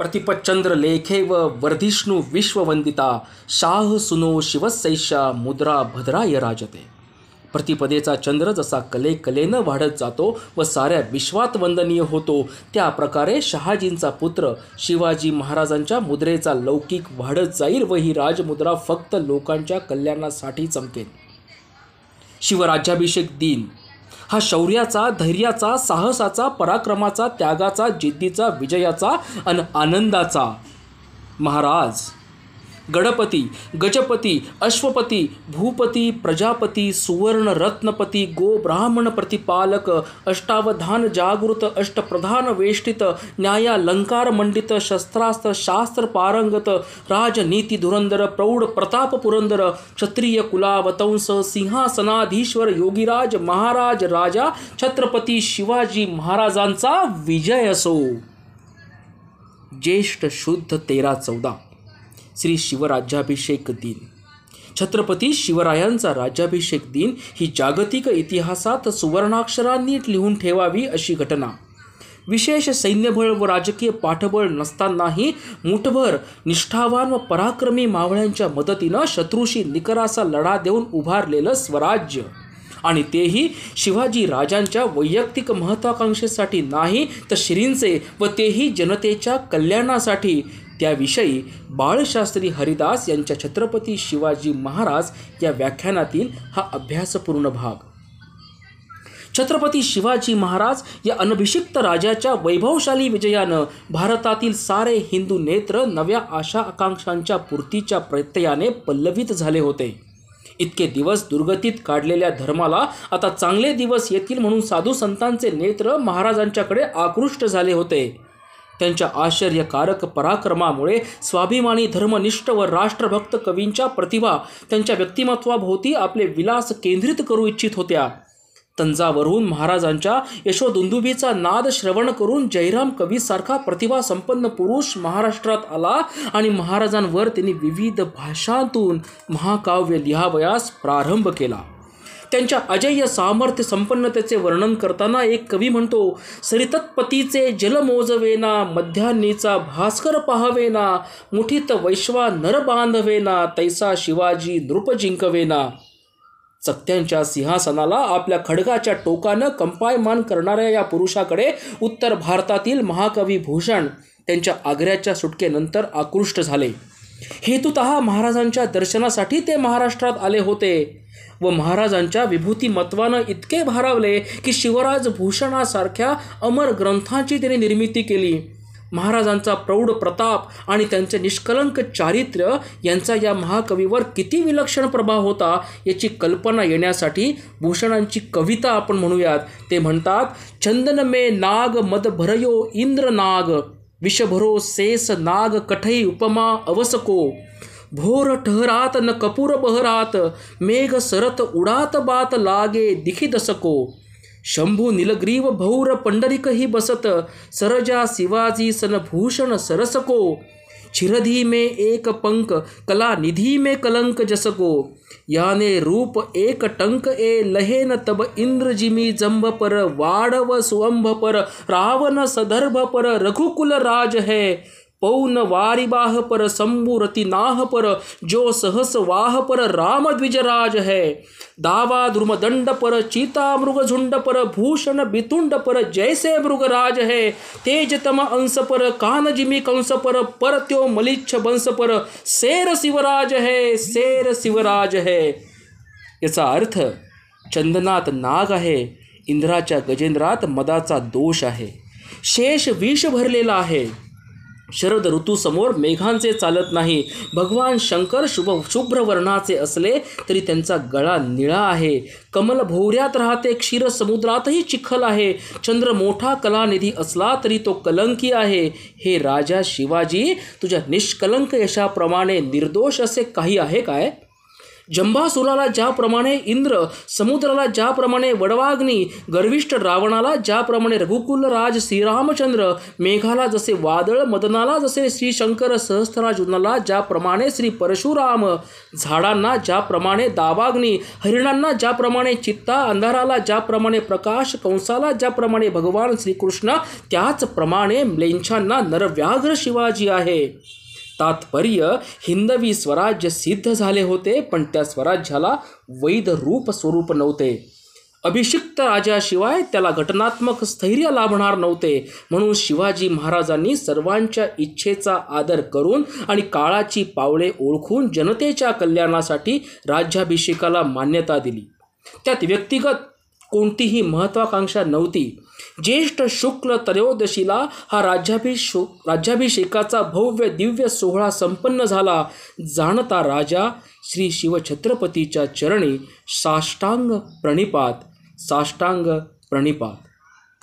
प्रतिपचंद्र लेखे व विश्ववंदिता शाह सुनो शिवसैषा मुद्रा भद्राय राजते। प्रतिपदेचा चंद्र जसा कले कलेनं वाढत जातो व साऱ्या विश्वात वंदनीय होतो त्या प्रकारे शहाजींचा पुत्र शिवाजी महाराजांच्या मुद्रेचा लौकिक वाढत जाईल व ही राजमुद्रा फक्त लोकांच्या कल्याणासाठी चमकेल। शिवराज्याभिषेक दिन हा शौर्याचा धैर्याचा साहसाचा पराक्रमाचा त्यागाचा जिद्दीचा विजयाचा आणि आनंदाचा. महाराज गणपती गजपती अश्वपती भूपती प्रजापती सुवर्ण रत्नपती गो ब्राह्मण प्रतिपालक अष्टावधान जागृत अष्टप्रधान वेष्टित न्यायालंकार मंडित शस्त्रास्त्र शास्त्र पारंगत राजनीती धुरंदर प्रौढ प्रताप पुरंदर क्षत्रिय कुलावतंस सिंहासनाधीश्वर योगीराज महाराज राजा छत्रपती शिवाजी महाराजांचा विजय असो. ज्येष्ठ शुद्ध तेरा चौदा. श्री शिवराज्याभिषेक दिन. छत्रपती शिवरायांचा राज्याभिषेक दिन ही जागतिक इतिहासात सुवर्णाक्षरांनी लिहून ठेवावी अशी घटना. विशेष सैन्यबळ व राजकीय पाठबळ नसतानाही मुठभर निष्ठावान व पराक्रमी मावळ्यांच्या मदतीनं शत्रूशी निकराचा लढा देऊन उभारलेलं स्वराज्य. आणि तेही शिवाजी राजांच्या वैयक्तिक महत्वाकांक्षेसाठी नाही तर श्रींचे व तेही जनतेच्या कल्याणासाठी त्याविषयी बाळशास्त्री हरिदास यांच्या छत्रपती शिवाजी महाराज या व्याख्यानातील हा अभ्यासपूर्ण भाग. छत्रपती शिवाजी महाराज या अनभिषिक्त राजाच्या वैभवशाली विजयानं भारतातील सारे हिंदू नेत्र नव्या आशा आकांक्षांच्या पूर्तीच्या प्रत्ययाने पल्लवित झाले होते. इतके दिवस दुर्गतीत काढलेल्या धर्माला आता चांगले दिवस येतील म्हणून साधू संतांचे नेत्र महाराजांच्याकडे आकृष्ट झाले होते. त्यांच्या आश्चर्यकारक पराक्रमामुळे स्वाभिमानी धर्मनिष्ठ व राष्ट्रभक्त कवींच्या प्रतिभा त्यांच्या व्यक्तिमत्वाभोवती आपले विलास केंद्रित करू इच्छित होत्या. तंजावरून महाराजांच्या यशोदुंदुबीचा नाद श्रवण करून जयराम कवीसारखा प्रतिभा संपन्न पुरुष महाराष्ट्रात आला आणि महाराजांवर त्यांनी विविध भाषांतून महाकाव्य लिहावयास प्रारंभ केला. त्यांच्या अजय्य सामर्थ्य संपन्नतेचे वर्णन करताना एक कवी म्हणतो सरितत्पतीचे जलमोजवेना मध्यान्नीचा भास्कर पहावेना मुठीत वैश्वा नर बांधवेना तैसा शिवाजी नृप जिंकवेना. चकत्यांच्या सिंहासनाला आपल्या खडगाच्या टोकानं कंपायमान करणाऱ्या या पुरुषाकडे उत्तर भारतातील महाकवी भूषण त्यांच्या आग्र्याच्या सुटकेनंतर आकृष्ट झाले. हेतुत महाराजांच्या दर्शनासाठी ते महाराष्ट्रात आले होते व महाराजांच्या विभूतिमत्वानं इतके भारावले की शिवराज भूषणासारख्या अमर ग्रंथांची त्यांनी निर्मिती केली. महाराजांचा प्रौढ प्रताप आणि त्यांचे निष्कलंक चारित्र्य यांचा या महाकवीवर किती विलक्षण प्रभाव होता याची कल्पना येण्यासाठी भूषणांची कविता आपण म्हणूयात. ते म्हणतात चंदन मे नाग मद भरयो इंद्र नाग विषभरो शेष नाग कठई उपमा अवसको। भोर ठहरात न कपूर बहरात मेघ सरत उडात बात लागे दिखी दसको शंभू निलग्रीव भौर पंडरिक ही बसत सरजा शिवाजी सनभूषण सरसको। छिरधी में एक पंक कला निधि में कलंक जसको। याने रूप एक टंक ए लहे न तब इंद्र जिमी जम्भ पर वाडव स्वंभ पर, रावण सदर्भ पर, रघुकुल राज है। पौन वारिबाह पर संबुरति नाह पर जो सहस वाह पर राम द्विजराज है। दावा द्रुमदंड पर चीता मृग झुंड पर भूषण बितुंड पर जैसे मृगराज है। तेजतम अंश पर कान जिमी कंस पर पर त्यो मलिच्छ वंश पर शेर शिवराज है शेर शिवराज है। याचा अर्थ चंदनात नाग आहे इंद्राच्या गजेंद्रात मदाचा दोष आहे। शेष विष भरलेला आहे। शरद ऋतूसमोर मेघांचे चालत नाही. भगवान शंकर शुभ शुभ्र वर्णाचे असले तरी त्यांचा गळा निळा आहे. कमल भोवऱ्यात राहते क्षीर समुद्रातही चिखल आहे. चंद्र मोठा कलानिधी असला तरी तो कलंकी आहे. हे राजा शिवाजी तुझ्या निष्कलंक यशाप्रमाणे निर्दोष असे काही आहे काय? जंभासुराला ज्याप्रमाणे इंद्र समुद्राला ज्याप्रमाणे वडवाग्नी गर्विष्ठ रावणाला ज्याप्रमाणे रघुकुल राज श्रीरामचंद्र मेघाला जसे वादळ मदनाला जसे श्री शंकर सहस्त्रार्जुनाला ज्याप्रमाणे श्री परशुराम झाडांना ज्याप्रमाणे दावाग्नी हरिणांना ज्याप्रमाणे चित्ता अंधाराला ज्याप्रमाणे प्रकाश कंसाला ज्याप्रमाणे भगवान श्रीकृष्ण त्याचप्रमाणे म्लेंछांना नरव्याघ्र शिवाजी आहे. तात्पर्य हिंदवी स्वराज्य सिद्ध झाले होते पण त्या स्वराज्याला वैध रूप स्वरूप नव्हते. अभिषिक्त राजाशिवाय त्याला घटनात्मक स्थैर्य लाभणार नव्हते. म्हणून शिवाजी महाराजांनी सर्वांच्या इच्छेचा आदर करून आणि काळाची पावले ओळखून जनतेच्या कल्याणासाठी राज्याभिषेकाला मान्यता दिली. त्यात व्यक्तिगत कोणतीही महत्त्वाकांक्षा नव्हती. ज्येष्ठ शुक्ल त्रयोदशीला हा राज्याभिषो राज्याभिषेकाचा भव्य दिव्य सोहळा संपन्न झाला. जाणता राजा श्री शिवछत्रपतीच्या चरणी साष्टांग प्रणिपात साष्टांग प्रणिपात.